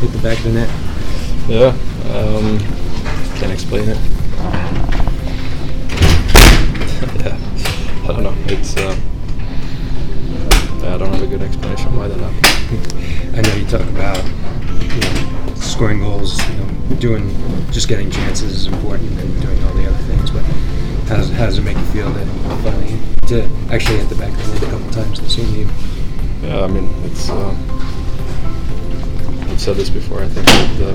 hit the back of the net? Yeah, um, can't explain it. yeah, I don't know. It's uh, I don't have a good explanation why that happened. I know you talk about you know, scoring goals, you know, doing just getting chances is important and doing all the other things, but how does, how does it make you feel that finally to actually hit the back of the net a couple times in the same game? Yeah, I mean it's. Uh, said this before. I think the,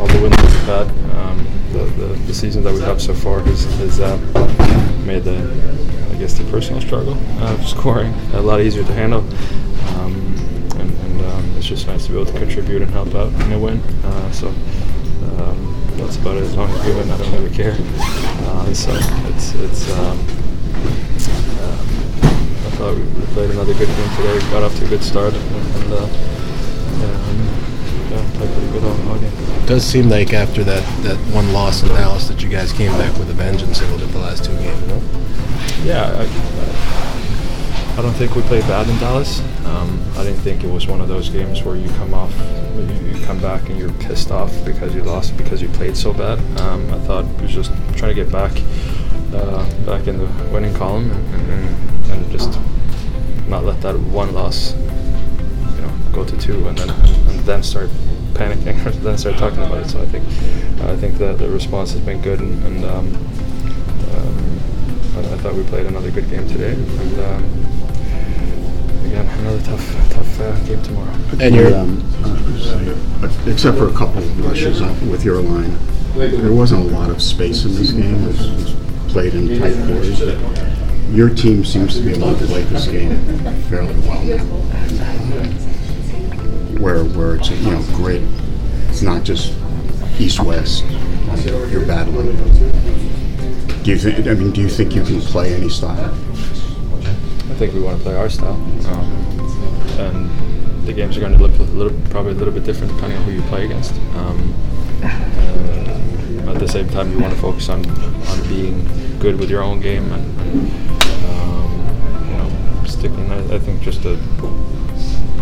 all the wins we've had, um, the, the, the season that we have so far has, has uh, made the, I guess, the personal struggle of scoring a lot easier to handle. Um, and and um, it's just nice to be able to contribute and help out in a win. Uh, so um, that's about it. As long as we win, I don't really care. Uh, so it's it's. Um, uh, I thought we played another good game today. We got off to a good start and, and uh, It does seem like after that, that one loss in Dallas that you guys came back with a vengeance a little bit the last two games, no? Yeah, I, I don't think we played bad in Dallas. Um, I didn't think it was one of those games where you come off, you, come back and you're pissed off because you lost because you played so bad. Um, I thought it was just trying to get back, uh, back in the winning column and, and, and just not let that one loss, go to two and then and then start panicking or then start talking about it. So I think I think that the response has been good and. and um, um, I, I thought we played another good game today, and um, again another tough, tough uh, game tomorrow. And you're, Um, uh, Except for a couple of rushes up with your line, there wasn't a lot of space in this game. It was it was played in tight quarters. Your team seems to be able to play this game fairly well now. Where, where it's, you know, great, it's not just east-west, you're battling. Do you think, I mean, do you think you can play any style? I think we want to play our style, um, and the games are going to look a little, probably a little bit different depending on who you play against. Um, uh, at the same time, you want to focus on on being good with your own game and, um, you know sticking. I, I think just to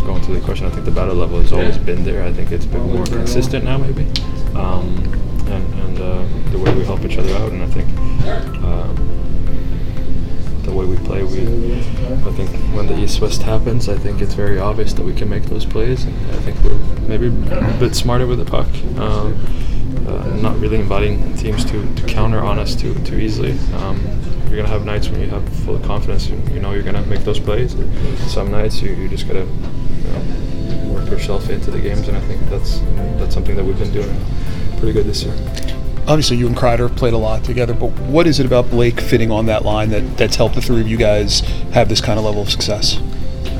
going to the question, I think the battle level has always been there. I think it's been more consistent now, maybe, um, and and uh, the way we help each other out, and I think. Um, the way we play, we I think when the East-West happens, I think it's very obvious that we can make those plays, and I think we're maybe a bit smarter with the puck, um, uh, not really inviting teams to, to counter on us too too easily. Um, you're gonna have nights when you have full confidence, you, you know you're gonna make those plays. Some nights you, you just gotta you know, work yourself into the games, and I think that's that's something that we've been doing pretty good this year. obviously you and Kreider have played a lot together, but what is it about Blake fitting on that line that, that's helped the three of you guys have this kind of level of success?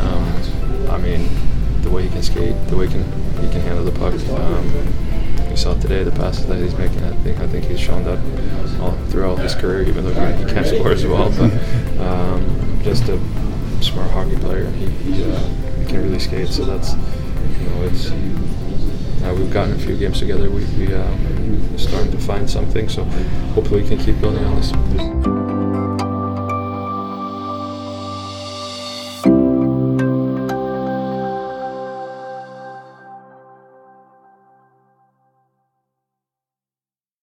Um, I mean, the way he can skate, the way he can he can handle the puck. Um, saw today the passes that he's making. I think I think he's shown that all throughout his career, even though he, can't score as well. But um, just a smart hockey player. He he, uh, he can really skate. So that's you know it's. Uh, we've gotten a few games together. We we uh, starting to find something. So hopefully we can keep building on this.